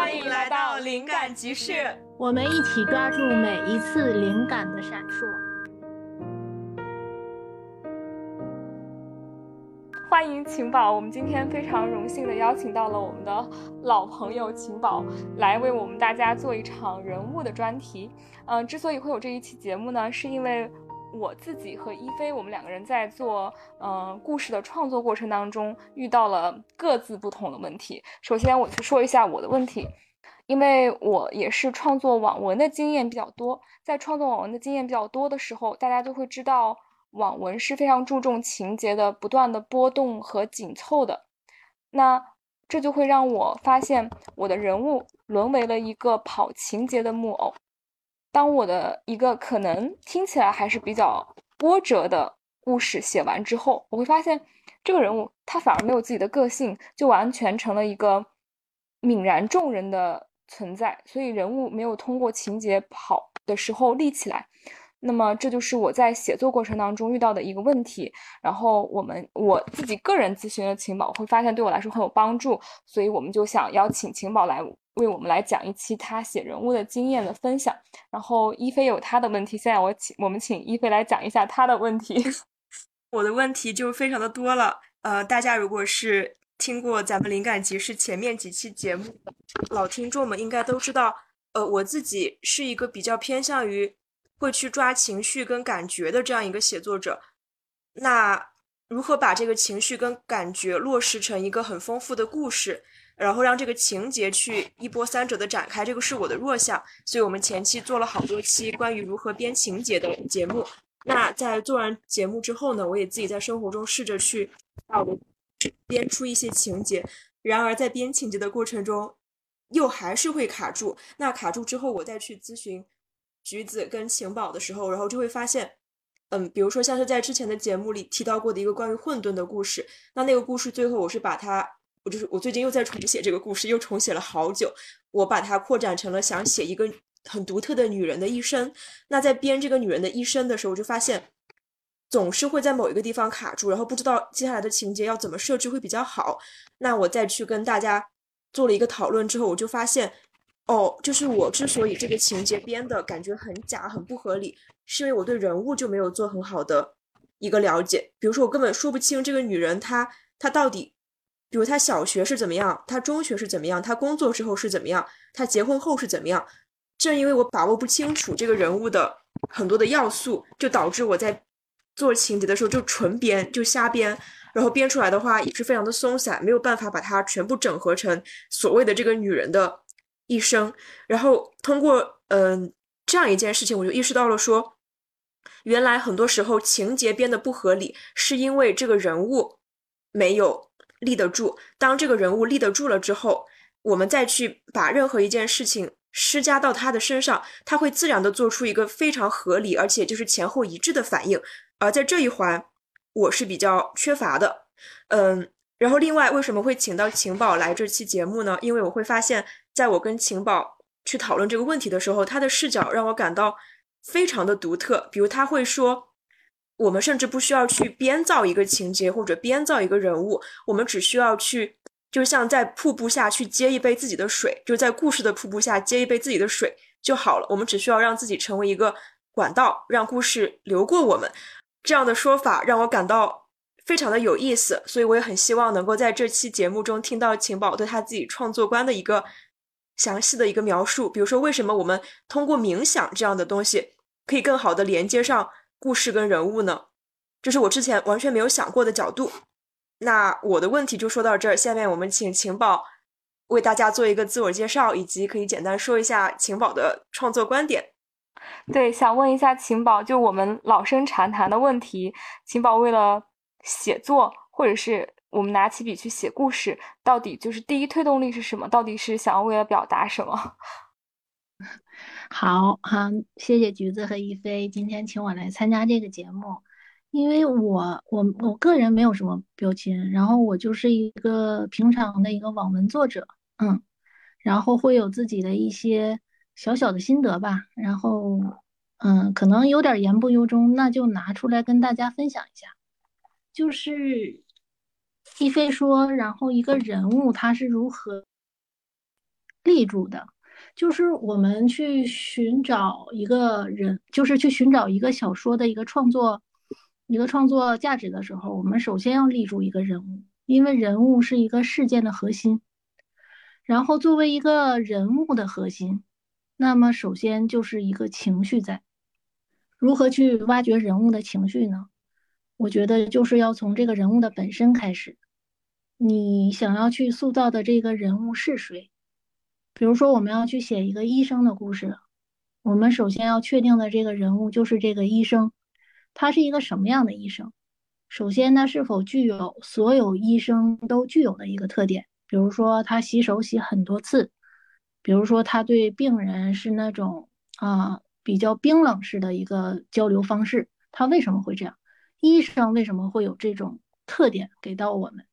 欢迎来到灵感集市，我们一起抓住每一次灵感的闪烁。欢迎晴宝，我们今天非常荣幸的邀请到了我们的老朋友晴宝来为我们大家做一场人物的专题。嗯，之所以会有这一期节目呢，是因为。我自己和一菲，我们两个人在做嗯故事的创作过程当中，遇到了各自不同的问题。首先，我去说一下我的问题，因为我也是创作网文的经验比较多，在创作网文的经验比较多的时候，大家就会知道，网文是非常注重情节的不断的波动和紧凑的。那这就会让我发现，我的人物沦为了一个跑情节的木偶。当我的一个可能听起来还是比较波折的故事写完之后，我会发现这个人物他反而没有自己的个性，就完全成了一个泯然众人的存在。所以人物没有通过情节跑的时候立起来。那么这就是我在写作过程当中遇到的一个问题。然后我们我自己个人咨询的情宝会发现对我来说很有帮助，所以我们就想邀请情宝来。为我们来讲一期他写人物的经验的分享，然后一菲有他的问题，现在我请我们请一菲来讲一下他的问题。我的问题就非常的多了，呃，大家如果是听过咱们灵感集市前面几期节目，老听众们应该都知道，呃，我自己是一个比较偏向于会去抓情绪跟感觉的这样一个写作者。那如何把这个情绪跟感觉落实成一个很丰富的故事？然后让这个情节去一波三折的展开，这个是我的弱项，所以我们前期做了好多期关于如何编情节的节目。那在做完节目之后呢，我也自己在生活中试着去把我编出一些情节。然而在编情节的过程中，又还是会卡住。那卡住之后，我再去咨询橘子跟晴宝的时候，然后就会发现，嗯，比如说像是在之前的节目里提到过的一个关于混沌的故事，那那个故事最后我是把它。我就是我最近又在重写这个故事，又重写了好久。我把它扩展成了想写一个很独特的女人的一生。那在编这个女人的一生的时候，我就发现总是会在某一个地方卡住，然后不知道接下来的情节要怎么设置会比较好。那我再去跟大家做了一个讨论之后，我就发现，哦，就是我之所以这个情节编的感觉很假、很不合理，是因为我对人物就没有做很好的一个了解。比如说，我根本说不清这个女人她她到底。比如她小学是怎么样，她中学是怎么样，她工作之后是怎么样，她结婚后是怎么样？正因为我把握不清楚这个人物的很多的要素，就导致我在做情节的时候就纯编，就瞎编，然后编出来的话也是非常的松散，没有办法把它全部整合成所谓的这个女人的一生。然后通过嗯这样一件事情，我就意识到了说，原来很多时候情节编的不合理，是因为这个人物没有。立得住。当这个人物立得住了之后，我们再去把任何一件事情施加到他的身上，他会自然的做出一个非常合理，而且就是前后一致的反应。而在这一环，我是比较缺乏的。嗯，然后另外为什么会请到情宝来这期节目呢？因为我会发现，在我跟晴宝去讨论这个问题的时候，他的视角让我感到非常的独特。比如他会说。我们甚至不需要去编造一个情节或者编造一个人物，我们只需要去，就像在瀑布下去接一杯自己的水，就在故事的瀑布下接一杯自己的水就好了。我们只需要让自己成为一个管道，让故事流过我们。这样的说法让我感到非常的有意思，所以我也很希望能够在这期节目中听到情宝对他自己创作观的一个详细的一个描述。比如说，为什么我们通过冥想这样的东西可以更好的连接上。故事跟人物呢，这是我之前完全没有想过的角度。那我的问题就说到这儿，下面我们请晴宝为大家做一个自我介绍，以及可以简单说一下晴宝的创作观点。对，想问一下晴宝，就我们老生常谈的问题，晴宝为了写作，或者是我们拿起笔去写故事，到底就是第一推动力是什么？到底是想要为了表达什么？好好，谢谢橘子和一菲今天请我来参加这个节目，因为我我我个人没有什么标签，然后我就是一个平常的一个网文作者，嗯，然后会有自己的一些小小的心得吧，然后嗯，可能有点言不由衷，那就拿出来跟大家分享一下，就是一菲说，然后一个人物他是如何。立住的。就是我们去寻找一个人，就是去寻找一个小说的一个创作，一个创作价值的时候，我们首先要立住一个人物，因为人物是一个事件的核心。然后作为一个人物的核心，那么首先就是一个情绪在。如何去挖掘人物的情绪呢？我觉得就是要从这个人物的本身开始。你想要去塑造的这个人物是谁？比如说，我们要去写一个医生的故事，我们首先要确定的这个人物就是这个医生，他是一个什么样的医生？首先他，是否具有所有医生都具有的一个特点？比如说，他洗手洗很多次，比如说，他对病人是那种啊比较冰冷式的一个交流方式，他为什么会这样？医生为什么会有这种特点给到我们？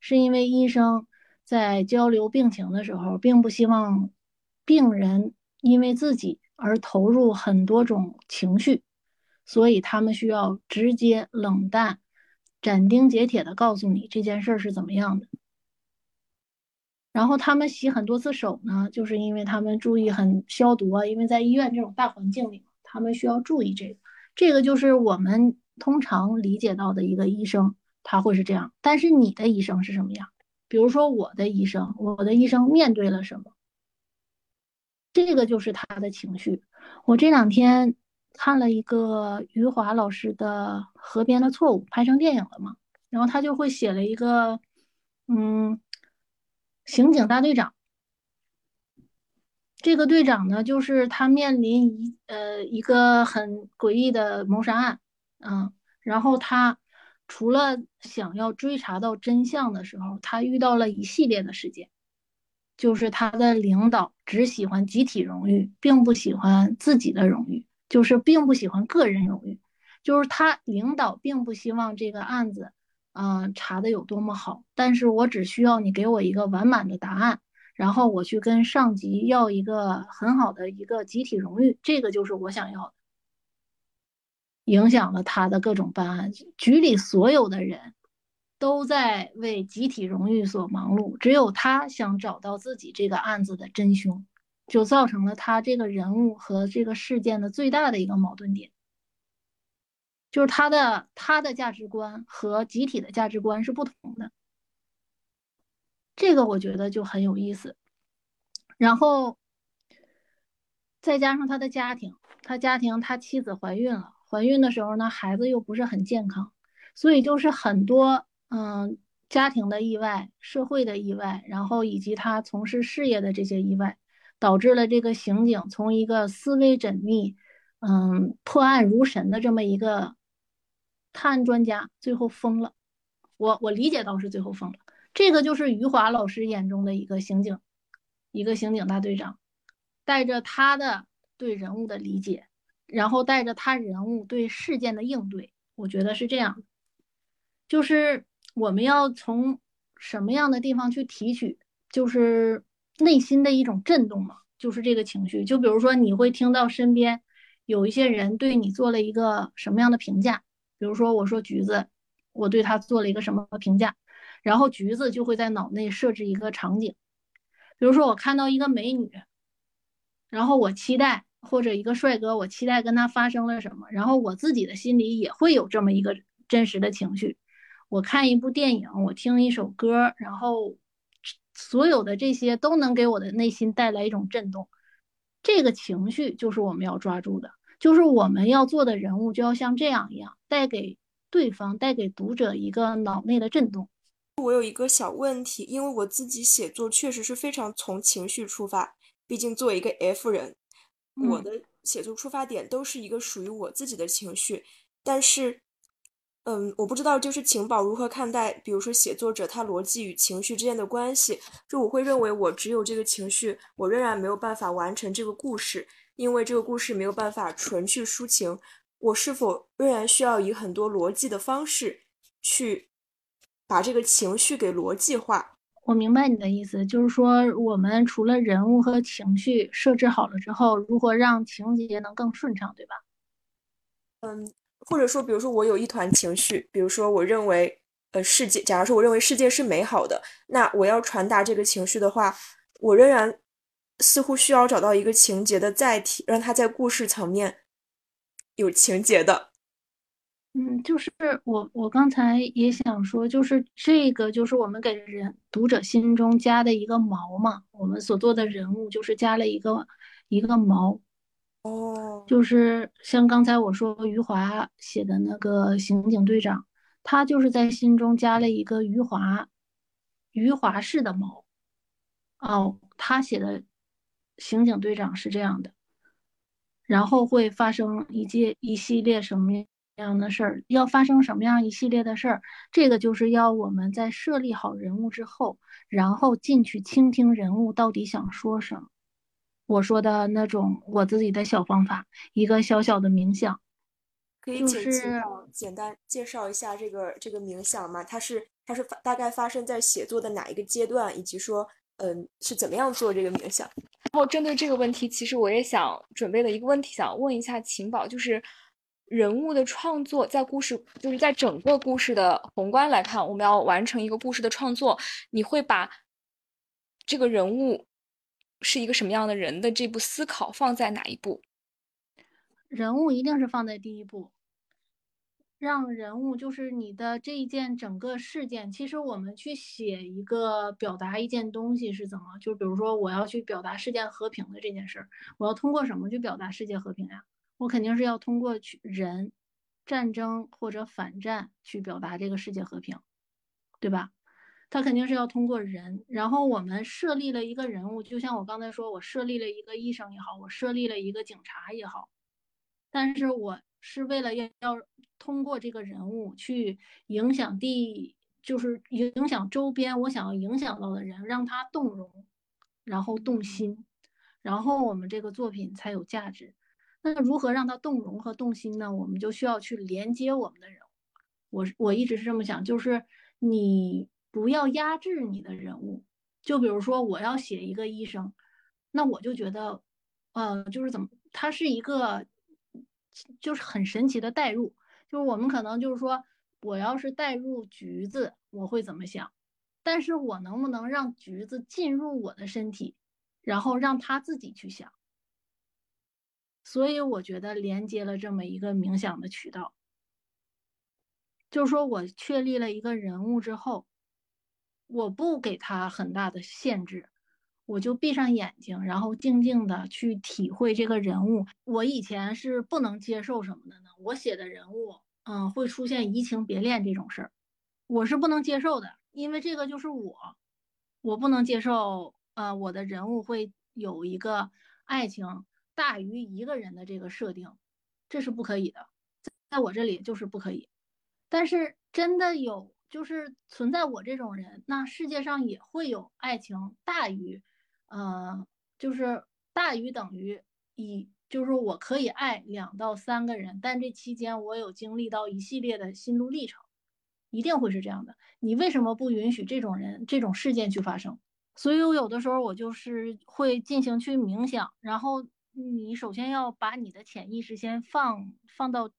是因为医生。在交流病情的时候，并不希望病人因为自己而投入很多种情绪，所以他们需要直接、冷淡、斩钉截铁的告诉你这件事儿是怎么样的。然后他们洗很多次手呢，就是因为他们注意很消毒啊，因为在医院这种大环境里，他们需要注意这个。这个就是我们通常理解到的一个医生，他会是这样。但是你的医生是什么样？比如说我的医生，我的医生面对了什么？这个就是他的情绪。我这两天看了一个余华老师的《河边的错误》，拍成电影了嘛？然后他就会写了一个，嗯，刑警大队长。这个队长呢，就是他面临一呃一个很诡异的谋杀案，嗯，然后他。除了想要追查到真相的时候，他遇到了一系列的事件，就是他的领导只喜欢集体荣誉，并不喜欢自己的荣誉，就是并不喜欢个人荣誉，就是他领导并不希望这个案子，嗯，查的有多么好，但是我只需要你给我一个完满的答案，然后我去跟上级要一个很好的一个集体荣誉，这个就是我想要的。影响了他的各种办案，局里所有的人都在为集体荣誉所忙碌，只有他想找到自己这个案子的真凶，就造成了他这个人物和这个事件的最大的一个矛盾点，就是他的他的价值观和集体的价值观是不同的，这个我觉得就很有意思，然后再加上他的家庭，他家庭他妻子怀孕了。怀孕的时候呢，孩子又不是很健康，所以就是很多嗯家庭的意外、社会的意外，然后以及他从事事业的这些意外，导致了这个刑警从一个思维缜密、嗯破案如神的这么一个探案专家，最后疯了。我我理解到是最后疯了。这个就是余华老师眼中的一个刑警，一个刑警大队长，带着他的对人物的理解。然后带着他人物对事件的应对，我觉得是这样，就是我们要从什么样的地方去提取，就是内心的一种震动嘛，就是这个情绪。就比如说，你会听到身边有一些人对你做了一个什么样的评价，比如说我说橘子，我对他做了一个什么评价，然后橘子就会在脑内设置一个场景，比如说我看到一个美女，然后我期待。或者一个帅哥，我期待跟他发生了什么，然后我自己的心里也会有这么一个真实的情绪。我看一部电影，我听一首歌，然后所有的这些都能给我的内心带来一种震动。这个情绪就是我们要抓住的，就是我们要做的人物就要像这样一样，带给对方、带给读者一个脑内的震动。我有一个小问题，因为我自己写作确实是非常从情绪出发，毕竟作为一个 F 人。我的写作出发点都是一个属于我自己的情绪，但是，嗯，我不知道就是情宝如何看待，比如说写作者他逻辑与情绪之间的关系。就我会认为，我只有这个情绪，我仍然没有办法完成这个故事，因为这个故事没有办法纯去抒情。我是否仍然需要以很多逻辑的方式去把这个情绪给逻辑化？我明白你的意思，就是说，我们除了人物和情绪设置好了之后，如何让情节能更顺畅，对吧？嗯，或者说，比如说我有一团情绪，比如说我认为，呃，世界，假如说我认为世界是美好的，那我要传达这个情绪的话，我仍然似乎需要找到一个情节的载体，让它在故事层面有情节的。嗯，就是我我刚才也想说，就是这个就是我们给人读者心中加的一个锚嘛。我们所做的人物就是加了一个一个毛。哦，就是像刚才我说余华写的那个刑警队长，他就是在心中加了一个余华余华式的锚。哦，他写的刑警队长是这样的，然后会发生一件一系列什么？这样的事儿要发生什么样一系列的事儿，这个就是要我们在设立好人物之后，然后进去倾听人物到底想说什么。我说的那种我自己的小方法，一个小小的冥想，可以就是简单介绍一下这个这个冥想吗？它是它是大概发生在写作的哪一个阶段，以及说嗯是怎么样做这个冥想？然后针对这个问题，其实我也想准备了一个问题，想问一下秦宝，就是。人物的创作，在故事就是在整个故事的宏观来看，我们要完成一个故事的创作，你会把这个人物是一个什么样的人的这部思考放在哪一步？人物一定是放在第一步，让人物就是你的这一件整个事件。其实我们去写一个表达一件东西是怎么，就比如说我要去表达世界和平的这件事儿，我要通过什么去表达世界和平呀？我肯定是要通过去人战争或者反战去表达这个世界和平，对吧？他肯定是要通过人，然后我们设立了一个人物，就像我刚才说，我设立了一个医生也好，我设立了一个警察也好，但是我是为了要要通过这个人物去影响地，就是影响周边我想要影响到的人，让他动容，然后动心，然后我们这个作品才有价值。那如何让他动容和动心呢？我们就需要去连接我们的人物。我我一直是这么想，就是你不要压制你的人物。就比如说，我要写一个医生，那我就觉得，呃，就是怎么，他是一个，就是很神奇的代入。就是我们可能就是说，我要是代入橘子，我会怎么想？但是我能不能让橘子进入我的身体，然后让他自己去想？所以我觉得连接了这么一个冥想的渠道，就是说我确立了一个人物之后，我不给他很大的限制，我就闭上眼睛，然后静静的去体会这个人物。我以前是不能接受什么的呢？我写的人物，嗯，会出现移情别恋这种事儿，我是不能接受的，因为这个就是我，我不能接受，呃，我的人物会有一个爱情。大于一个人的这个设定，这是不可以的，在我这里就是不可以。但是真的有，就是存在我这种人，那世界上也会有爱情大于，呃，就是大于等于一，就是我可以爱两到三个人，但这期间我有经历到一系列的心路历程，一定会是这样的。你为什么不允许这种人、这种事件去发生？所以我有的时候我就是会进行去冥想，然后。你首先要把你的潜意识先放放到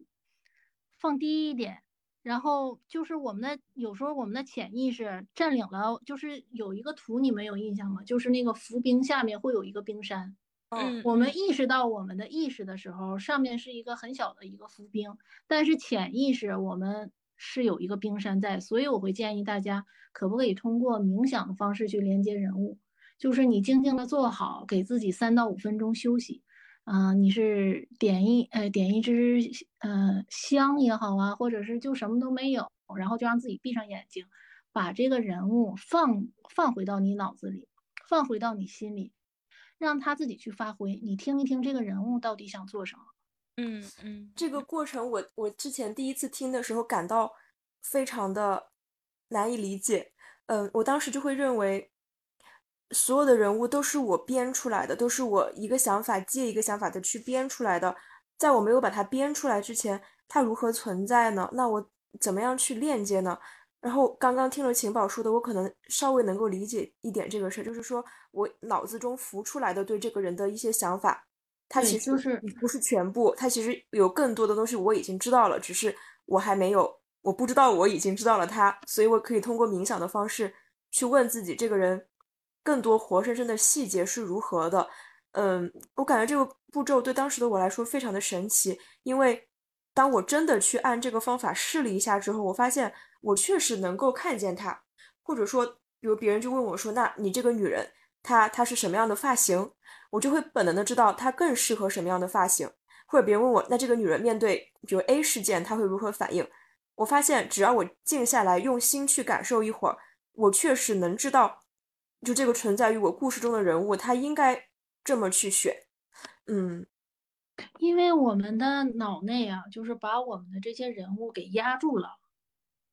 放低一点，然后就是我们的有时候我们的潜意识占领了，就是有一个图你们有印象吗？就是那个浮冰下面会有一个冰山。嗯，我们意识到我们的意识的时候，上面是一个很小的一个浮冰，但是潜意识我们是有一个冰山在，所以我会建议大家可不可以通过冥想的方式去连接人物。就是你静静的坐好，给自己三到五分钟休息，嗯，你是点一呃点一支呃香也好啊，或者是就什么都没有，然后就让自己闭上眼睛，把这个人物放放回到你脑子里，放回到你心里，让他自己去发挥，你听一听这个人物到底想做什么。嗯嗯，这个过程我我之前第一次听的时候感到非常的难以理解，嗯，我当时就会认为。所有的人物都是我编出来的，都是我一个想法接一个想法的去编出来的。在我没有把它编出来之前，它如何存在呢？那我怎么样去链接呢？然后刚刚听了情宝说的，我可能稍微能够理解一点这个事儿，就是说我脑子中浮出来的对这个人的一些想法，它其实就是不是全部，它其实有更多的东西我已经知道了，只是我还没有，我不知道我已经知道了它，所以我可以通过冥想的方式去问自己这个人。更多活生生的细节是如何的。嗯，我感觉这个步骤对当时的我来说非常的神奇，因为当我真的去按这个方法试了一下之后，我发现我确实能够看见它，或者说，比如别人就问我说：“那你这个女人，她她是什么样的发型？”我就会本能的知道她更适合什么样的发型。或者别人问我：“那这个女人面对比如 A 事件，她会如何反应？”我发现只要我静下来，用心去感受一会儿，我确实能知道，就这个存在于我故事中的人物，他应该。这么去选，嗯，因为我们的脑内啊，就是把我们的这些人物给压住了，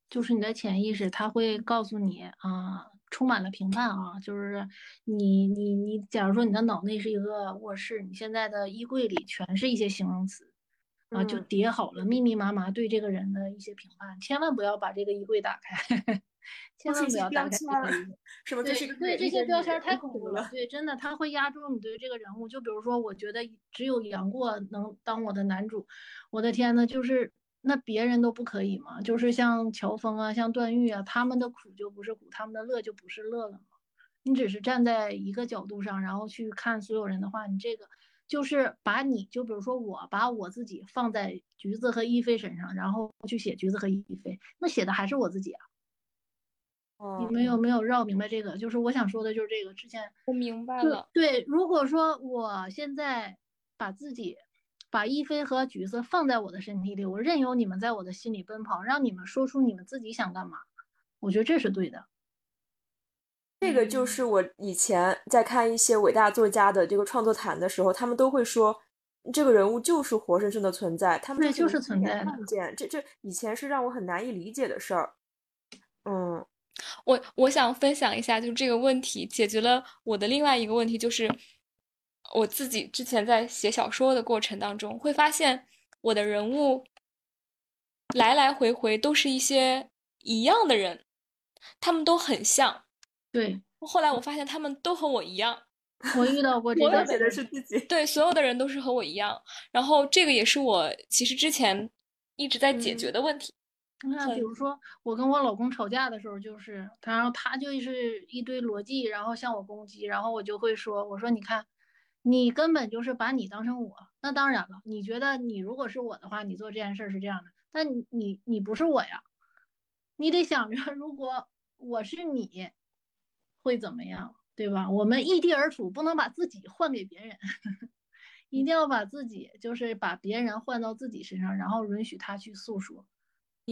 就是你的潜意识，他会告诉你啊，充满了评判啊，就是你你你，假如说你的脑内是一个卧室，你现在的衣柜里全是一些形容词啊，就叠好了，密密麻麻对这个人的一些评判，千万不要把这个衣柜打开。千万不要打开这个，是吧？对对，这些标签太恐怖了。对，真的，他会压住你对这个人物。就比如说，我觉得只有杨过能当我的男主。我的天呐，就是那别人都不可以吗？就是像乔峰啊，像段誉啊，他们的苦就不是苦，他们的乐就不是乐了吗？你只是站在一个角度上，然后去看所有人的话，你这个就是把你就比如说我把我自己放在橘子和一菲身上，然后去写橘子和一菲，那写的还是我自己啊。你们有没有绕明白这个？就是我想说的，就是这个。之前我明白了。对，如果说我现在把自己把一菲和橘子放在我的身体里，我任由你们在我的心里奔跑，让你们说出你们自己想干嘛，我觉得这是对的。这个就是我以前在看一些伟大作家的这个创作谈的时候，他们都会说，这个人物就是活生生的存在，他们就是存在看见。这这以前是让我很难以理解的事儿。嗯。我我想分享一下，就是这个问题解决了我的另外一个问题，就是我自己之前在写小说的过程当中，会发现我的人物来来回回都是一些一样的人，他们都很像。对，后来我发现他们都和我一样。我遇到过这个，写的是自己。对，所有的人都是和我一样。然后这个也是我其实之前一直在解决的问题。那比如说，我跟我老公吵架的时候，就是他，然后他就是一堆逻辑，然后向我攻击，然后我就会说，我说你看，你根本就是把你当成我。那当然了，你觉得你如果是我的话，你做这件事是这样的，但你你你不是我呀，你得想着，如果我是你，会怎么样，对吧？我们异地而处，不能把自己换给别人，一定要把自己，就是把别人换到自己身上，然后允许他去诉说。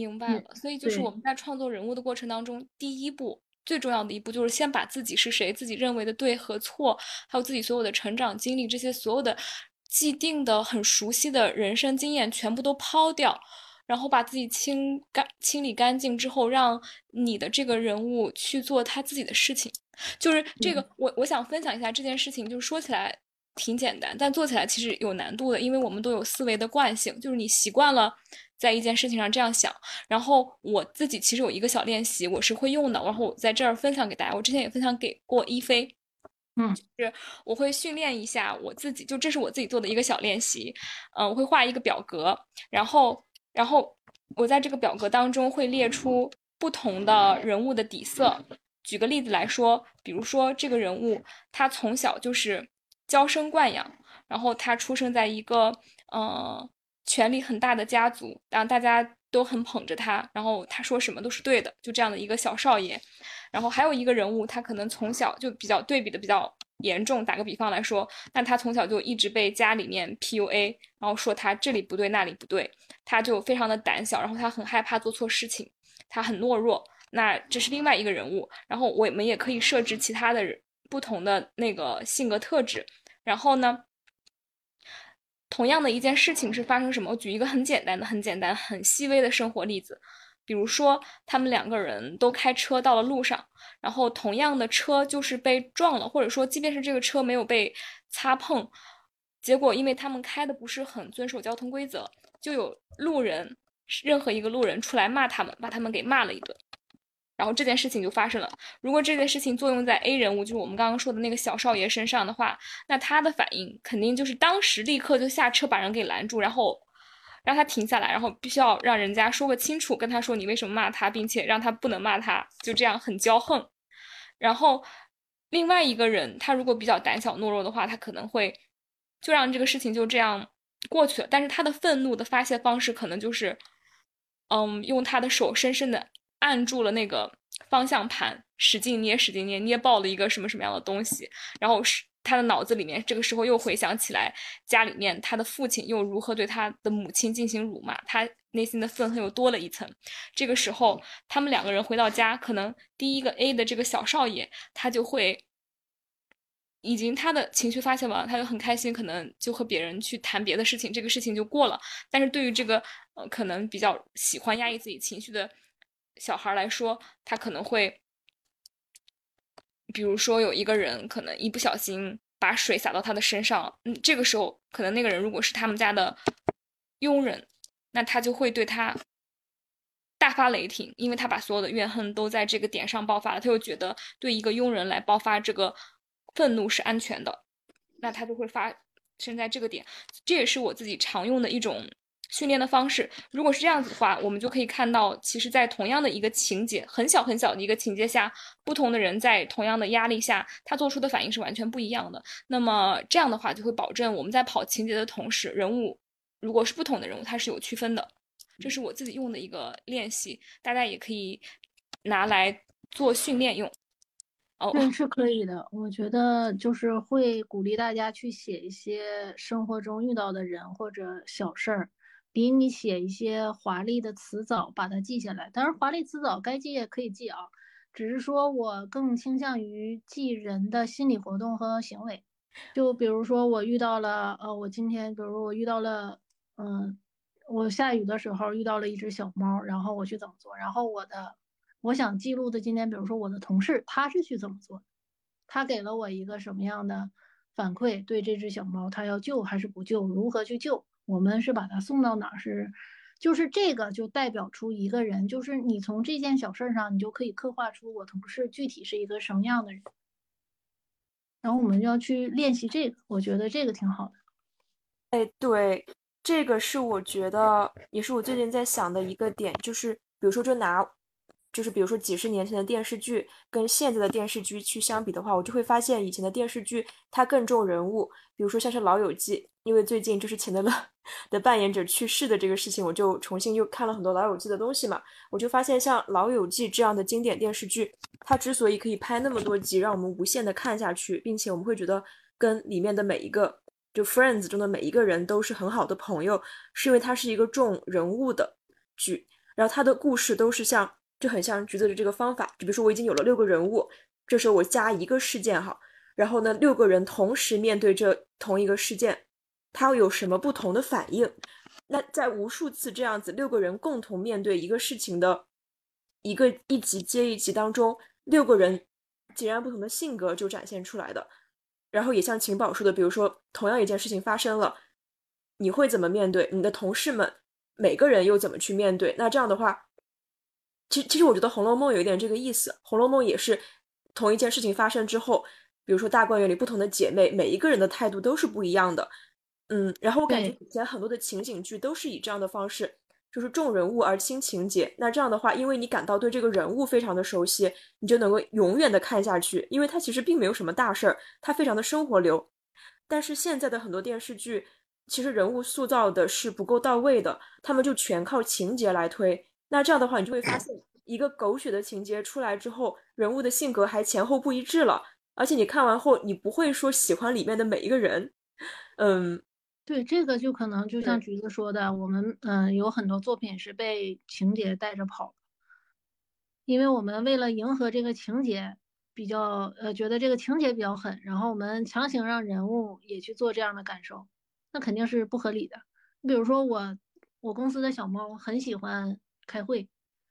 明白了，所以就是我们在创作人物的过程当中，第一步最重要的一步就是先把自己是谁，自己认为的对和错，还有自己所有的成长经历，这些所有的既定的、很熟悉的人生经验全部都抛掉，然后把自己清干、清理干净之后，让你的这个人物去做他自己的事情。就是这个，我我想分享一下这件事情，就是说起来挺简单，但做起来其实有难度的，因为我们都有思维的惯性，就是你习惯了。在一件事情上这样想，然后我自己其实有一个小练习，我是会用的，然后我在这儿分享给大家。我之前也分享给过一菲，嗯，就是我会训练一下我自己，就这是我自己做的一个小练习。嗯，我会画一个表格，然后，然后我在这个表格当中会列出不同的人物的底色。举个例子来说，比如说这个人物他从小就是娇生惯养，然后他出生在一个嗯。权力很大的家族，然后大家都很捧着他，然后他说什么都是对的，就这样的一个小少爷。然后还有一个人物，他可能从小就比较对比的比较严重。打个比方来说，那他从小就一直被家里面 PUA，然后说他这里不对那里不对，他就非常的胆小，然后他很害怕做错事情，他很懦弱。那这是另外一个人物。然后我们也可以设置其他的人不同的那个性格特质。然后呢？同样的一件事情是发生什么？我举一个很简单的、很简单、很细微的生活例子，比如说他们两个人都开车到了路上，然后同样的车就是被撞了，或者说即便是这个车没有被擦碰，结果因为他们开的不是很遵守交通规则，就有路人，任何一个路人出来骂他们，把他们给骂了一顿。然后这件事情就发生了。如果这件事情作用在 A 人物，就是我们刚刚说的那个小少爷身上的话，那他的反应肯定就是当时立刻就下车把人给拦住，然后让他停下来，然后必须要让人家说个清楚，跟他说你为什么骂他，并且让他不能骂他，就这样很骄横。然后另外一个人他如果比较胆小懦弱的话，他可能会就让这个事情就这样过去了。但是他的愤怒的发泄方式可能就是，嗯，用他的手深深的按住了那个方向盘，使劲捏，使劲捏，捏爆了一个什么什么样的东西，然后是。他的脑子里面这个时候又回想起来，家里面他的父亲又如何对他的母亲进行辱骂，他内心的愤恨又多了一层。这个时候，他们两个人回到家，可能第一个 A 的这个小少爷，他就会已经他的情绪发泄完了，他就很开心，可能就和别人去谈别的事情，这个事情就过了。但是对于这个呃可能比较喜欢压抑自己情绪的小孩来说，他可能会。比如说，有一个人可能一不小心把水洒到他的身上，嗯，这个时候可能那个人如果是他们家的佣人，那他就会对他大发雷霆，因为他把所有的怨恨都在这个点上爆发了，他又觉得对一个佣人来爆发这个愤怒是安全的，那他就会发生在这个点，这也是我自己常用的一种。训练的方式，如果是这样子的话，我们就可以看到，其实，在同样的一个情节，很小很小的一个情节下，不同的人在同样的压力下，他做出的反应是完全不一样的。那么这样的话，就会保证我们在跑情节的同时，人物如果是不同的人物，它是有区分的。这是我自己用的一个练习，大家也可以拿来做训练用。哦，对，是可以的。我觉得就是会鼓励大家去写一些生活中遇到的人或者小事儿。比你写一些华丽的词藻把它记下来，当然华丽词藻该记也可以记啊，只是说我更倾向于记人的心理活动和行为。就比如说我遇到了，呃，我今天，比如说我遇到了，嗯，我下雨的时候遇到了一只小猫，然后我去怎么做？然后我的我想记录的今天，比如说我的同事他是去怎么做？他给了我一个什么样的反馈？对这只小猫，他要救还是不救？如何去救？我们是把他送到哪儿？是，就是这个就代表出一个人，就是你从这件小事上，你就可以刻画出我同事具体是一个什么样的人。然后我们要去练习这个，我觉得这个挺好的。哎，对，这个是我觉得也是我最近在想的一个点，就是比如说，就拿。就是比如说几十年前的电视剧跟现在的电视剧去相比的话，我就会发现以前的电视剧它更重人物。比如说像是《老友记》，因为最近就是钱德勒的扮演者去世的这个事情，我就重新又看了很多《老友记》的东西嘛。我就发现像《老友记》这样的经典电视剧，它之所以可以拍那么多集，让我们无限的看下去，并且我们会觉得跟里面的每一个就 Friends 中的每一个人都是很好的朋友，是因为它是一个重人物的剧，然后它的故事都是像。就很像橘子的这个方法，就比如说我已经有了六个人物，这时候我加一个事件哈，然后呢六个人同时面对这同一个事件，他会有什么不同的反应？那在无数次这样子六个人共同面对一个事情的一个一集接一集当中，六个人截然不同的性格就展现出来的。然后也像晴宝说的，比如说同样一件事情发生了，你会怎么面对？你的同事们每个人又怎么去面对？那这样的话。其，其实我觉得《红楼梦》有一点这个意思，《红楼梦》也是同一件事情发生之后，比如说大观园里不同的姐妹，每一个人的态度都是不一样的。嗯，然后我感觉以前很多的情景剧都是以这样的方式，就是重人物而轻情节。那这样的话，因为你感到对这个人物非常的熟悉，你就能够永远的看下去，因为它其实并没有什么大事儿，它非常的生活流。但是现在的很多电视剧，其实人物塑造的是不够到位的，他们就全靠情节来推。那这样的话，你就会发现 一个狗血的情节出来之后，人物的性格还前后不一致了。而且你看完后，你不会说喜欢里面的每一个人。嗯，对，这个就可能就像橘子说的，我们嗯有很多作品是被情节带着跑，因为我们为了迎合这个情节，比较呃觉得这个情节比较狠，然后我们强行让人物也去做这样的感受，那肯定是不合理的。你比如说我我公司的小猫很喜欢。开会，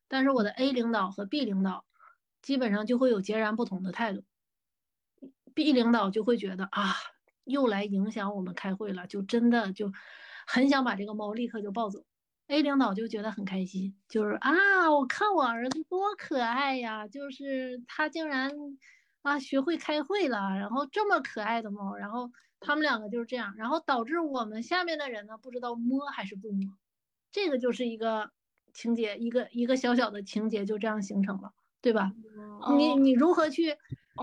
但是我的 A 领导和 B 领导基本上就会有截然不同的态度。B 领导就会觉得啊，又来影响我们开会了，就真的就很想把这个猫立刻就抱走。A 领导就觉得很开心，就是啊，我看我儿子多可爱呀，就是他竟然啊学会开会了，然后这么可爱的猫，然后他们两个就是这样，然后导致我们下面的人呢不知道摸还是不摸，这个就是一个。情节一个一个小小的情节就这样形成了，对吧？你你如何去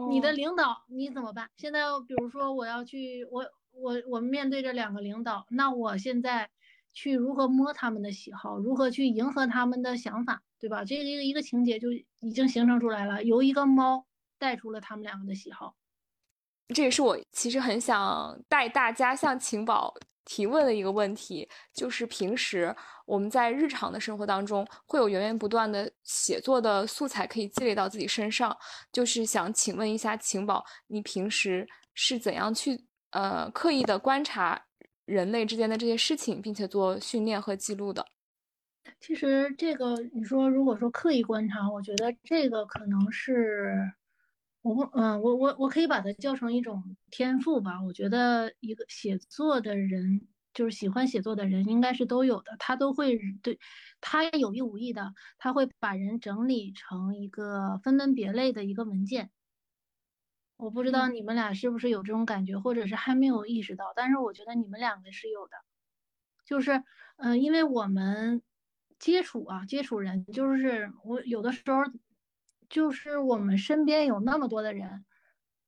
你的领导你怎么办？现在比如说我要去，我我我们面对着两个领导，那我现在去如何摸他们的喜好，如何去迎合他们的想法，对吧？这个一个一个情节就已经形成出来了，由一个猫带出了他们两个的喜好。这也是我其实很想带大家向晴宝。提问的一个问题就是：平时我们在日常的生活当中会有源源不断的写作的素材可以积累到自己身上，就是想请问一下晴宝，你平时是怎样去呃刻意的观察人类之间的这些事情，并且做训练和记录的？其实这个你说，如果说刻意观察，我觉得这个可能是。我不，嗯，我我我可以把它叫成一种天赋吧。我觉得一个写作的人，就是喜欢写作的人，应该是都有的。他都会对，他有意无意的，他会把人整理成一个分门别类的一个文件。我不知道你们俩是不是有这种感觉，或者是还没有意识到，但是我觉得你们两个是有的。就是，嗯，因为我们接触啊，接触人，就是我有的时候。就是我们身边有那么多的人，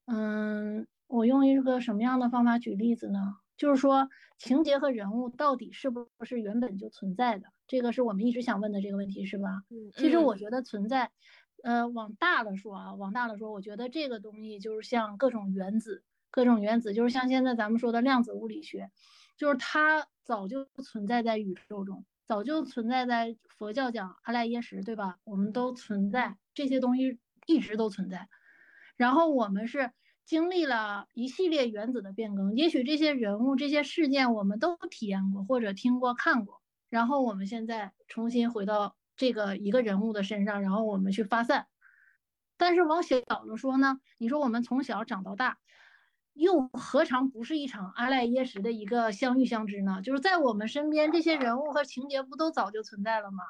嗯，我用一个什么样的方法举例子呢？就是说，情节和人物到底是不是原本就存在的？这个是我们一直想问的这个问题，是吧？嗯，其实我觉得存在，呃，往大了说啊，往大了说，我觉得这个东西就是像各种原子，各种原子就是像现在咱们说的量子物理学，就是它早就存在在宇宙中。早就存在在佛教讲阿赖耶识，对吧？我们都存在这些东西，一直都存在。然后我们是经历了一系列原子的变更，也许这些人物、这些事件我们都体验过或者听过、看过。然后我们现在重新回到这个一个人物的身上，然后我们去发散。但是往小了说呢，你说我们从小长到大。又何尝不是一场阿赖耶识的一个相遇相知呢？就是在我们身边，这些人物和情节不都早就存在了吗？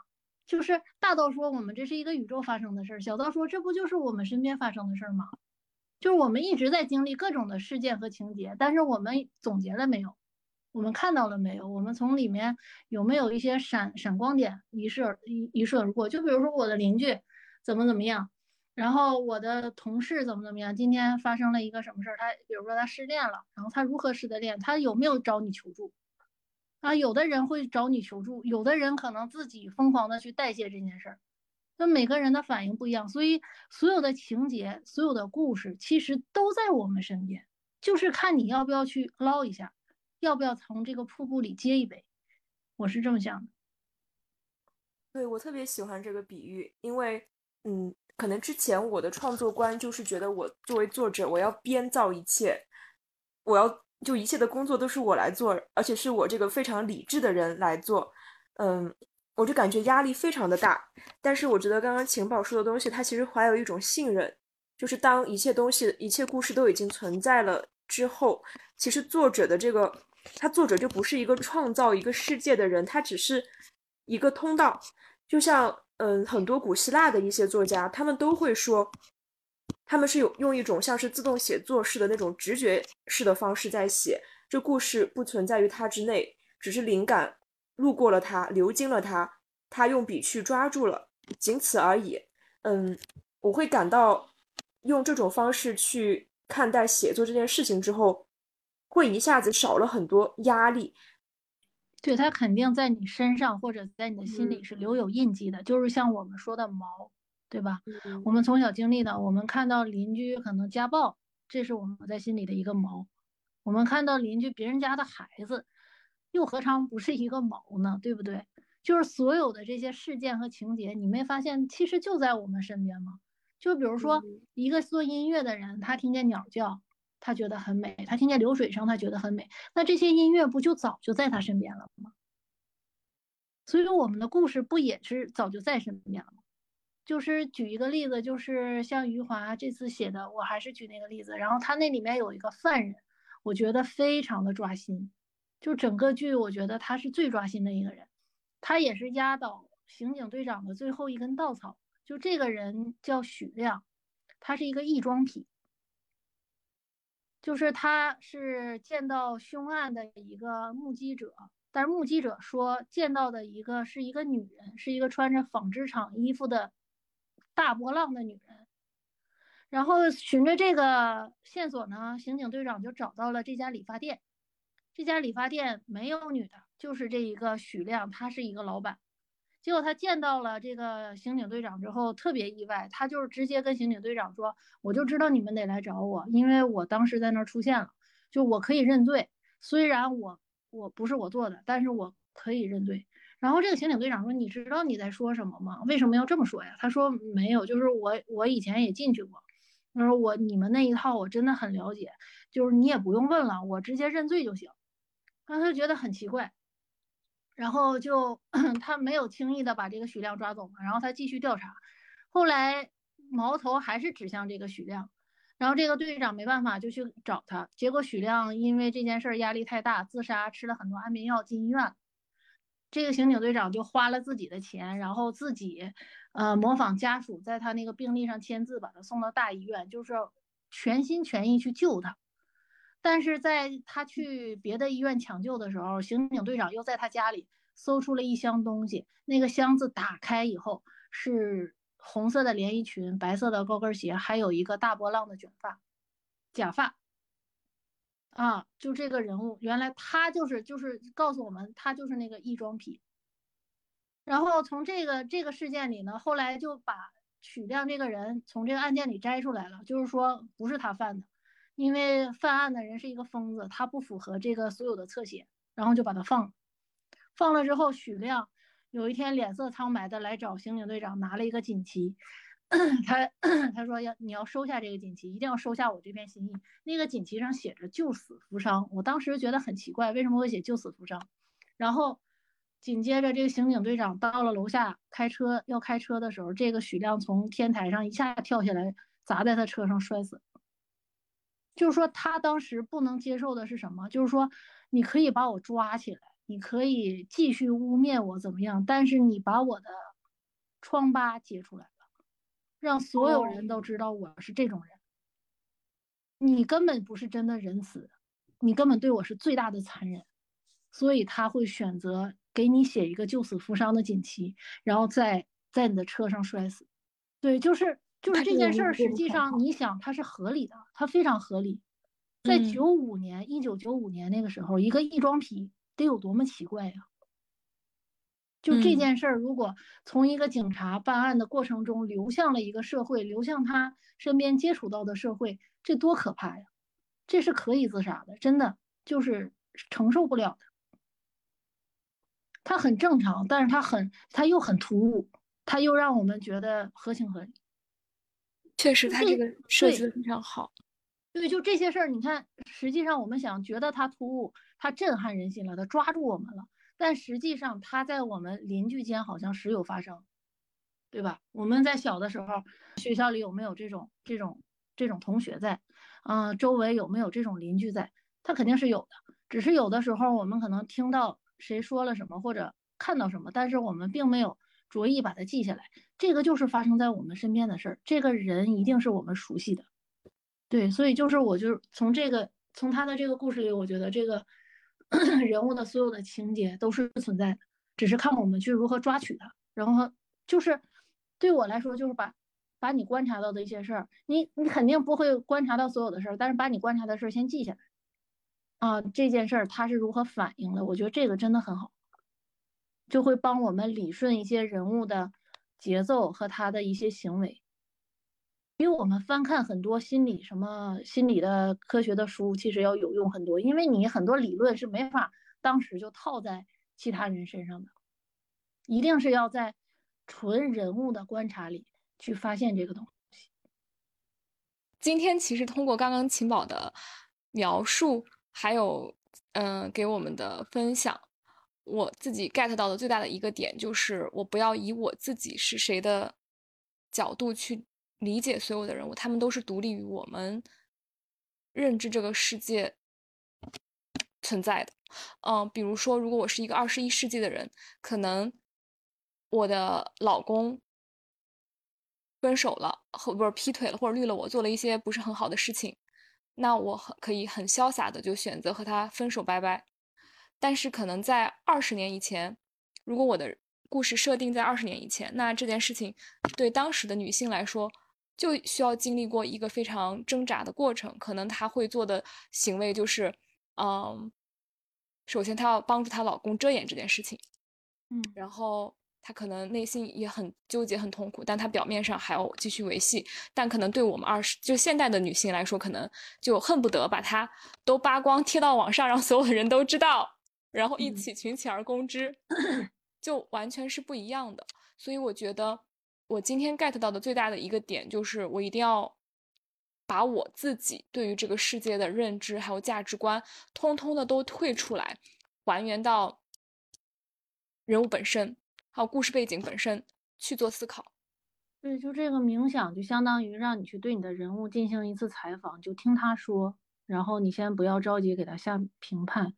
就是大到说我们这是一个宇宙发生的事儿，小到说这不就是我们身边发生的事儿吗？就是我们一直在经历各种的事件和情节，但是我们总结了没有？我们看到了没有？我们从里面有没有一些闪闪光点一射一一射而过？就比如说我的邻居怎么怎么样。然后我的同事怎么怎么样？今天发生了一个什么事儿？他比如说他失恋了，然后他如何失的恋？他有没有找你求助？啊，有的人会找你求助，有的人可能自己疯狂的去代谢这件事儿。那每个人的反应不一样，所以所有的情节、所有的故事其实都在我们身边，就是看你要不要去捞一下，要不要从这个瀑布里接一杯。我是这么想的。对我特别喜欢这个比喻，因为嗯。可能之前我的创作观就是觉得我作为作者，我要编造一切，我要就一切的工作都是我来做，而且是我这个非常理智的人来做，嗯，我就感觉压力非常的大。但是我觉得刚刚晴宝说的东西，它其实怀有一种信任，就是当一切东西、一切故事都已经存在了之后，其实作者的这个，他作者就不是一个创造一个世界的人，他只是一个通道，就像。嗯，很多古希腊的一些作家，他们都会说，他们是有用一种像是自动写作式的那种直觉式的方式在写，这故事不存在于他之内，只是灵感路过了他，流经了他，他用笔去抓住了，仅此而已。嗯，我会感到用这种方式去看待写作这件事情之后，会一下子少了很多压力。对他肯定在你身上或者在你的心里是留有印记的，就是像我们说的毛，对吧？我们从小经历的，我们看到邻居可能家暴，这是我们在心里的一个毛；我们看到邻居别人家的孩子，又何尝不是一个毛呢？对不对？就是所有的这些事件和情节，你没发现其实就在我们身边吗？就比如说一个做音乐的人，他听见鸟叫。他觉得很美，他听见流水声，他觉得很美。那这些音乐不就早就在他身边了吗？所以说，我们的故事不也是早就在身边了吗？就是举一个例子，就是像余华这次写的，我还是举那个例子。然后他那里面有一个犯人，我觉得非常的抓心。就整个剧，我觉得他是最抓心的一个人，他也是压倒刑警队长的最后一根稻草。就这个人叫许亮，他是一个异装癖。就是他是见到凶案的一个目击者，但是目击者说见到的一个是一个女人，是一个穿着纺织厂衣服的大波浪的女人。然后循着这个线索呢，刑警队长就找到了这家理发店。这家理发店没有女的，就是这一个许亮，他是一个老板。结果他见到了这个刑警队长之后，特别意外，他就是直接跟刑警队长说：“我就知道你们得来找我，因为我当时在那儿出现了，就我可以认罪，虽然我我不是我做的，但是我可以认罪。”然后这个刑警队长说：“你知道你在说什么吗？为什么要这么说呀？”他说：“没有，就是我我以前也进去过。”他说：“我你们那一套我真的很了解，就是你也不用问了，我直接认罪就行。”然后他就觉得很奇怪，然后就 他没有轻易的把这个许亮抓走嘛，然后他继续调查，后来矛头还是指向这个许亮，然后这个队长没办法就去找他，结果许亮因为这件事压力太大，自杀，吃了很多安眠药进医院，这个刑警队长就花了自己的钱，然后自己呃模仿家属在他那个病历上签字，把他送到大医院，就是全心全意去救他。但是在他去别的医院抢救的时候，刑警队长又在他家里搜出了一箱东西。那个箱子打开以后是红色的连衣裙、白色的高跟鞋，还有一个大波浪的卷发、假发。啊，就这个人物，原来他就是就是告诉我们，他就是那个异装癖。然后从这个这个事件里呢，后来就把许亮这个人从这个案件里摘出来了，就是说不是他犯的。因为犯案的人是一个疯子，他不符合这个所有的侧写，然后就把他放了。放了之后，许亮有一天脸色苍白的来找刑警队长，拿了一个锦旗。他 他说要你要收下这个锦旗，一定要收下我这片心意。那个锦旗上写着“救死扶伤”，我当时觉得很奇怪，为什么会写“救死扶伤”？然后紧接着，这个刑警队长到了楼下开车要开车的时候，这个许亮从天台上一下跳下来，砸在他车上摔死。就是说，他当时不能接受的是什么？就是说，你可以把我抓起来，你可以继续污蔑我怎么样？但是你把我的疮疤揭出来，让所有人都知道我是这种人。你根本不是真的仁慈，你根本对我是最大的残忍。所以他会选择给你写一个救死扶伤的锦旗，然后在在你的车上摔死。对，就是。就是这件事儿，实际上你想，它是合理的，它非常合理。在九五年，一九九五年那个时候，一个异装癖得有多么奇怪呀？就这件事儿，如果从一个警察办案的过程中流向了一个社会，流向他身边接触到的社会，这多可怕呀！这是可以自杀的，真的就是承受不了的。他很正常，但是他很，他又很突兀，他又让我们觉得合情合理。确实，他这个设计的非常好。对，就这些事儿，你看，实际上我们想觉得他突兀，他震撼人心了，他抓住我们了。但实际上，他在我们邻居间好像时有发生，对吧？我们在小的时候，学校里有没有这种这种这种同学在？嗯，周围有没有这种邻居在？他肯定是有的，只是有的时候我们可能听到谁说了什么，或者看到什么，但是我们并没有。着意把它记下来，这个就是发生在我们身边的事儿。这个人一定是我们熟悉的，对，所以就是我就是从这个从他的这个故事里，我觉得这个 人物的所有的情节都是存在的，只是看我们去如何抓取它。然后就是对我来说，就是把把你观察到的一些事儿，你你肯定不会观察到所有的事儿，但是把你观察的事儿先记下来啊，这件事儿它是如何反应的？我觉得这个真的很好。就会帮我们理顺一些人物的节奏和他的一些行为，比我们翻看很多心理什么心理的科学的书其实要有用很多，因为你很多理论是没法当时就套在其他人身上的，一定是要在纯人物的观察里去发现这个东西。今天其实通过刚刚秦宝的描述，还有嗯给我们的分享。我自己 get 到的最大的一个点就是，我不要以我自己是谁的角度去理解所有的人物，他们都是独立于我们认知这个世界存在的。嗯，比如说，如果我是一个二十一世纪的人，可能我的老公分手了，或不是劈腿了，或者绿了我，做了一些不是很好的事情，那我很可以很潇洒的就选择和他分手拜拜。但是可能在二十年以前，如果我的故事设定在二十年以前，那这件事情对当时的女性来说就需要经历过一个非常挣扎的过程。可能她会做的行为就是，嗯，首先她要帮助她老公遮掩这件事情，嗯，然后。她可能内心也很纠结、很痛苦，但她表面上还要继续维系。但可能对我们二十就现代的女性来说，可能就恨不得把她都扒光贴到网上，让所有的人都知道，然后一起群起而攻之，就完全是不一样的。所以我觉得，我今天 get 到的最大的一个点就是，我一定要把我自己对于这个世界的认知还有价值观，通通的都退出来，还原到人物本身。还有故事背景本身去做思考，对，就这个冥想就相当于让你去对你的人物进行一次采访，就听他说，然后你先不要着急给他下评判，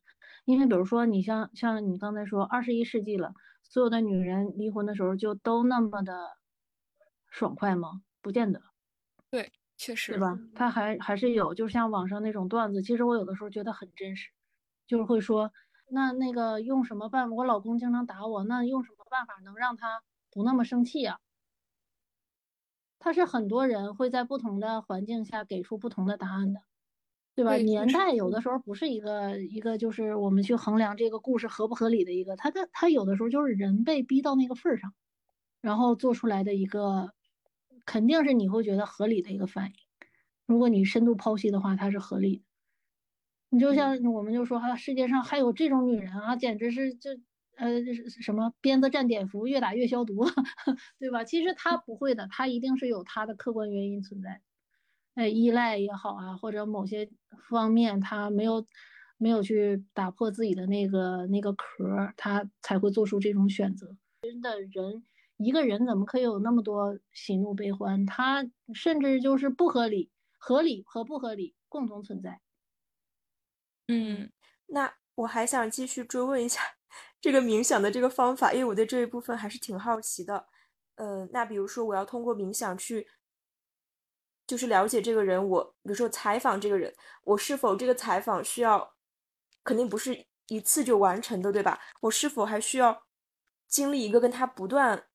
因为比如说你像像你刚才说二十一世纪了，所有的女人离婚的时候就都那么的爽快吗？不见得，对，确实，对吧？他还还是有，就像网上那种段子，其实我有的时候觉得很真实，就是会说。那那个用什么办法？我老公经常打我，那用什么办法能让他不那么生气呀？他是很多人会在不同的环境下给出不同的答案的，对吧？年代有的时候不是一个一个，就是我们去衡量这个故事合不合理的一个，他的他有的时候就是人被逼到那个份儿上，然后做出来的一个，肯定是你会觉得合理的一个反应。如果你深度剖析的话，它是合理的。你就像我们就说哈，世界上还有这种女人啊，简直是就呃什么鞭子蘸碘伏，越打越消毒，对吧？其实她不会的，她一定是有她的客观原因存在，哎，依赖也好啊，或者某些方面她没有没有去打破自己的那个那个壳，她才会做出这种选择。真的人一个人怎么可以有那么多喜怒悲欢？他甚至就是不合理，合理和不合理共同存在。嗯，那我还想继续追问一下 这个冥想的这个方法，因为我对这一部分还是挺好奇的。呃，那比如说我要通过冥想去，就是了解这个人，我比如说采访这个人，我是否这个采访需要，肯定不是一次就完成的，对吧？我是否还需要经历一个跟他不断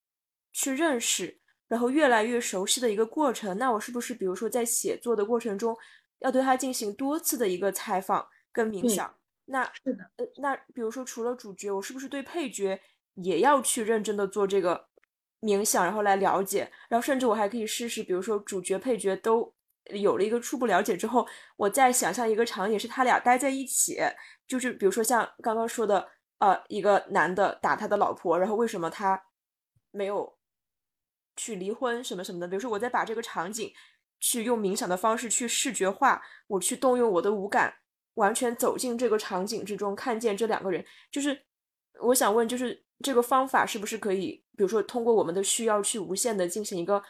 去认识，然后越来越熟悉的一个过程？那我是不是比如说在写作的过程中，要对他进行多次的一个采访？跟冥想，那是的，呃，那比如说除了主角，我是不是对配角也要去认真的做这个冥想，然后来了解，然后甚至我还可以试试，比如说主角配角都有了一个初步了解之后，我再想象一个场景是他俩待在一起，就是比如说像刚刚说的，呃，一个男的打他的老婆，然后为什么他没有去离婚什么什么的，比如说我再把这个场景去用冥想的方式去视觉化，我去动用我的五感。完全走进这个场景之中，看见这两个人，就是我想问，就是这个方法是不是可以，比如说通过我们的需要去无限的进行一个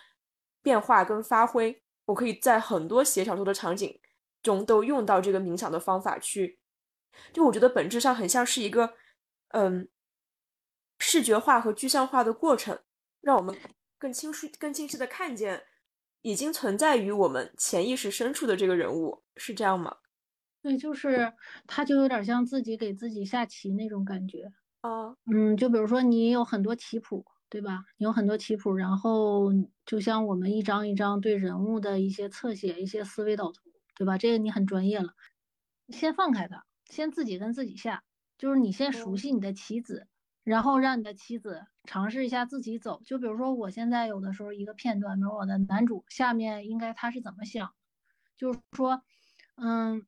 变化跟发挥？我可以在很多写小说的场景中都用到这个冥想的方法去，就我觉得本质上很像是一个嗯视觉化和具象化的过程，让我们更清晰、更清晰的看见已经存在于我们潜意识深处的这个人物，是这样吗？对，就是他，就有点像自己给自己下棋那种感觉。啊，嗯，就比如说你有很多棋谱，对吧？你有很多棋谱，然后就像我们一张一张对人物的一些侧写、一些思维导图，对吧？这个你很专业了。先放开它，先自己跟自己下，就是你先熟悉你的棋子，然后让你的妻子尝试一下自己走。就比如说我现在有的时候一个片段，比如我的男主下面应该他是怎么想，就是说，嗯。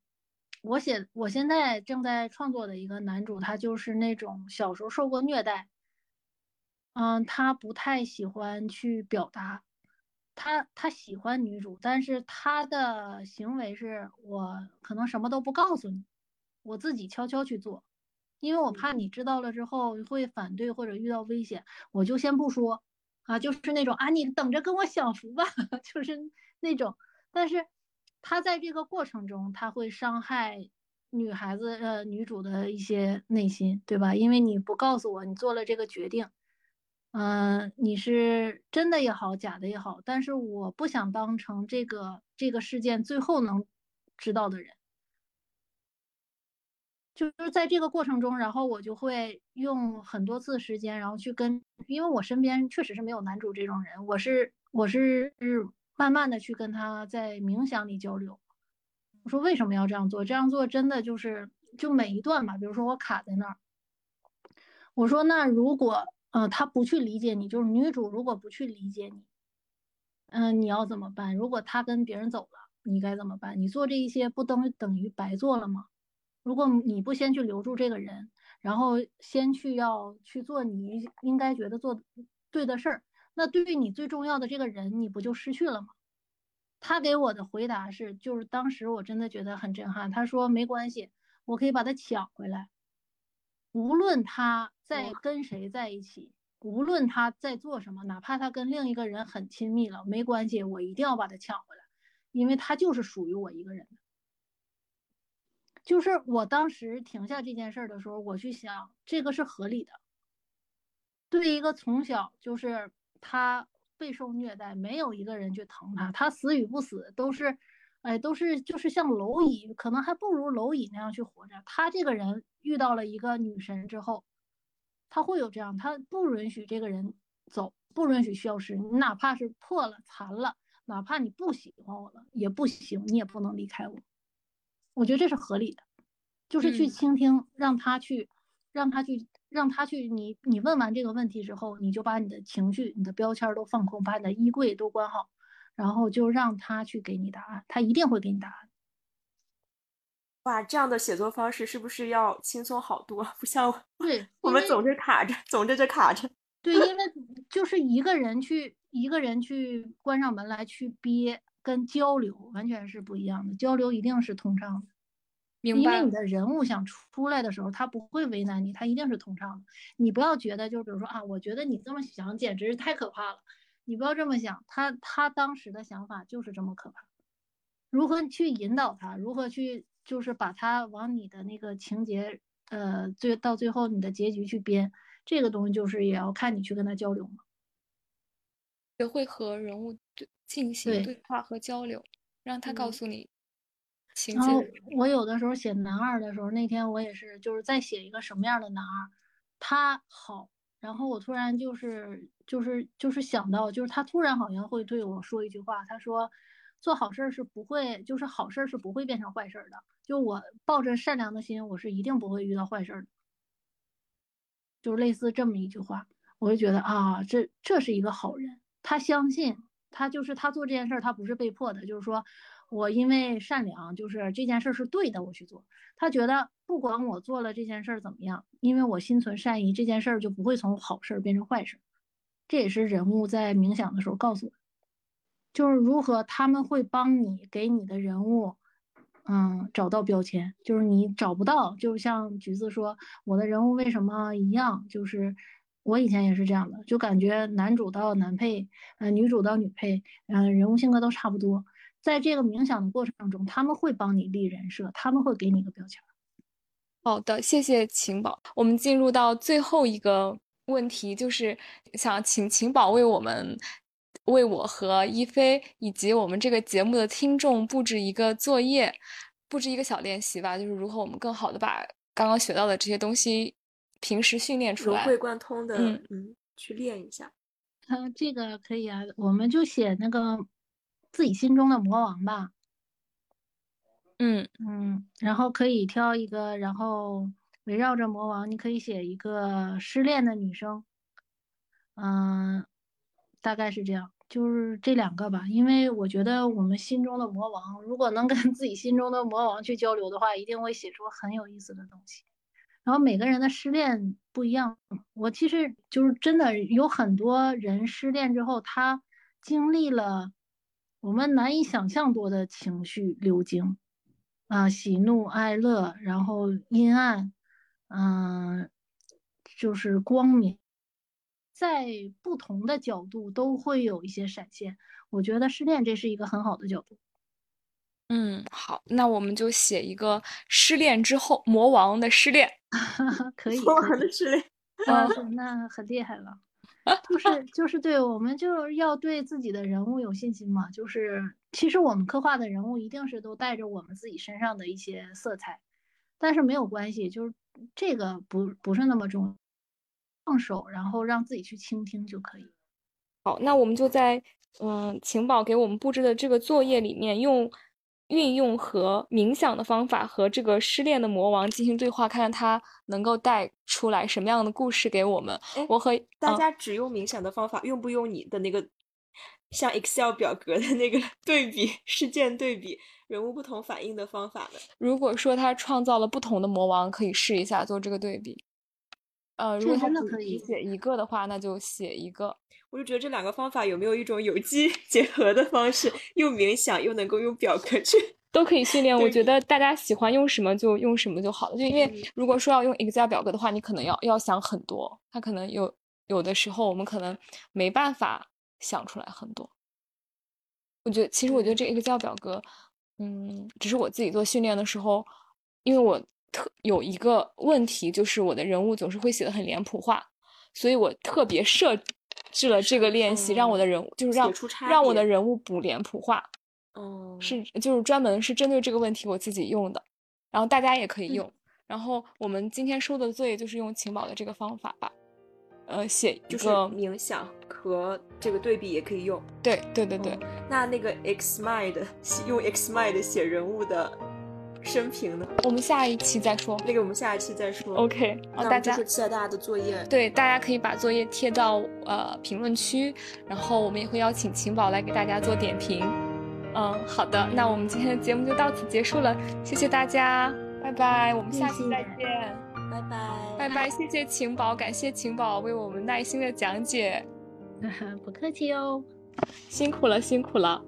我写我现在正在创作的一个男主，他就是那种小时候受过虐待，嗯，他不太喜欢去表达，他他喜欢女主，但是他的行为是我可能什么都不告诉你，我自己悄悄去做，因为我怕你知道了之后会反对或者遇到危险，我就先不说啊，就是那种啊，你等着跟我享福吧，就是那种，但是。他在这个过程中，他会伤害女孩子呃女主的一些内心，对吧？因为你不告诉我你做了这个决定，嗯，你是真的也好，假的也好，但是我不想当成这个这个事件最后能知道的人，就是在这个过程中，然后我就会用很多次时间，然后去跟，因为我身边确实是没有男主这种人，我是我是慢慢的去跟他在冥想里交流。我说为什么要这样做？这样做真的就是就每一段吧，比如说我卡在那儿，我说那如果呃他不去理解你，就是女主如果不去理解你，嗯，你要怎么办？如果他跟别人走了，你该怎么办？你做这一些不等等于白做了吗？如果你不先去留住这个人，然后先去要去做你应该觉得做对的事儿，那对于你最重要的这个人，你不就失去了吗？他给我的回答是，就是当时我真的觉得很震撼。他说没关系，我可以把他抢回来，无论他在跟谁在一起，无论他在做什么，哪怕他跟另一个人很亲密了，没关系，我一定要把他抢回来，因为他就是属于我一个人的。就是我当时停下这件事儿的时候，我去想，这个是合理的。对一个从小就是他备受虐待，没有一个人去疼他，他死与不死都是，哎，都是就是像蝼蚁，可能还不如蝼蚁那样去活着。他这个人遇到了一个女神之后，他会有这样，他不允许这个人走，不允许消失。你哪怕是破了、残了，哪怕你不喜欢我了也不行，你也不能离开我。我觉得这是合理的，就是去倾听，让他去，让他去，让他去。你你问完这个问题之后，你就把你的情绪、你的标签都放空，把你的衣柜都关好，然后就让他去给你答案，他一定会给你答案。哇，这样的写作方式是不是要轻松好多？不像对我们总是卡着，总在这卡着。对，因为就是一个人去，一个人去关上门来去憋。跟交流完全是不一样的，交流一定是通畅的，明白？因为你的人物想出来的时候，他不会为难你，他一定是通畅的。你不要觉得，就比如说啊，我觉得你这么想简直是太可怕了，你不要这么想。他他当时的想法就是这么可怕，如何去引导他，如何去就是把他往你的那个情节，呃，最到最后你的结局去编，这个东西就是也要看你去跟他交流嘛，学会和人物对。进行对话和交流，让他告诉你情节。我有的时候写男二的时候，那天我也是就是在写一个什么样的男二，他好，然后我突然就是就是就是想到，就是他突然好像会对我说一句话，他说做好事儿是不会，就是好事儿是不会变成坏事儿的。就我抱着善良的心，我是一定不会遇到坏事的。就是类似这么一句话，我就觉得啊，这这是一个好人，他相信。他就是他做这件事儿，他不是被迫的，就是说我因为善良，就是这件事儿是对的，我去做。他觉得不管我做了这件事儿怎么样，因为我心存善意，这件事儿就不会从好事儿变成坏事。这也是人物在冥想的时候告诉我，就是如何他们会帮你给你的人物，嗯，找到标签，就是你找不到，就像橘子说，我的人物为什么一样，就是。我以前也是这样的，就感觉男主到男配，呃，女主到女配，嗯，人物性格都差不多。在这个冥想的过程中，他们会帮你立人设，他们会给你一个标签。好的，谢谢晴宝。我们进入到最后一个问题，就是想请晴宝为我们、为我和一菲以及我们这个节目的听众布置一个作业，布置一个小练习吧，就是如何我们更好的把刚刚学到的这些东西。平时训练出来，融会贯通的，嗯，去练一下。嗯，这个可以啊，我们就写那个自己心中的魔王吧。嗯嗯，然后可以挑一个，然后围绕着魔王，你可以写一个失恋的女生。嗯，大概是这样，就是这两个吧。因为我觉得我们心中的魔王，如果能跟 自己心中的魔王去交流的话，一定会写出很有意思的东西。然后每个人的失恋不一样，我其实就是真的有很多人失恋之后，他经历了我们难以想象多的情绪流经，啊，喜怒哀乐，然后阴暗，嗯，就是光明，在不同的角度都会有一些闪现。我觉得失恋这是一个很好的角度。嗯，好，那我们就写一个失恋之后魔王的失恋，可以，魔王的失恋，啊，那很厉害了，就是就是对，我们就要对自己的人物有信心嘛，就是其实我们刻画的人物一定是都带着我们自己身上的一些色彩，但是没有关系，就是这个不不是那么重，放手，然后让自己去倾听就可以。好，那我们就在嗯晴宝给我们布置的这个作业里面，用运用和冥想的方法和这个失恋的魔王进行对话，看看他能够带出来什么样的故事给我们。我和大家只用冥想的方法，用不用你的那个像 Excel 表格的那个 对比事件对比人物不同反应的方法呢？如果说他创造了不同的魔王，可以试一下做这个对比。呃，如果他只写一个的话，那就写一个。我就觉得这两个方法有没有一种有机 结合的方式，又冥想又能够用表格去，都可以训练。我觉得大家喜欢用什么就用什么就好了。就因为如果说要用 Excel 表格的话，你可能要要想很多，它可能有有的时候我们可能没办法想出来很多。我觉得其实我觉得这 Excel 表格，嗯，只是我自己做训练的时候，因为我。特有一个问题，就是我的人物总是会写的很脸谱化，所以我特别设置了这个练习，让我的人物就是让让我的人物补脸谱化。哦，是就是专门是针对这个问题我自己用的，然后大家也可以用。然后我们今天收的作业就是用晴宝的这个方法吧，呃，写一个冥想和这个对比也可以用。对对对对，那那个 Xmind 用 Xmind 写人物的。生平呢？我们下一期再说。那个，我们下一期再说。OK，哦大家期待大家的作业。对，大家可以把作业贴到呃评论区，然后我们也会邀请晴宝来给大家做点评。嗯，好的，那我们今天的节目就到此结束了，谢谢大家，拜拜，我们下期再见，拜拜，拜拜，谢谢晴宝，感谢晴宝为我们耐心的讲解，不客气哦，辛苦了，辛苦了。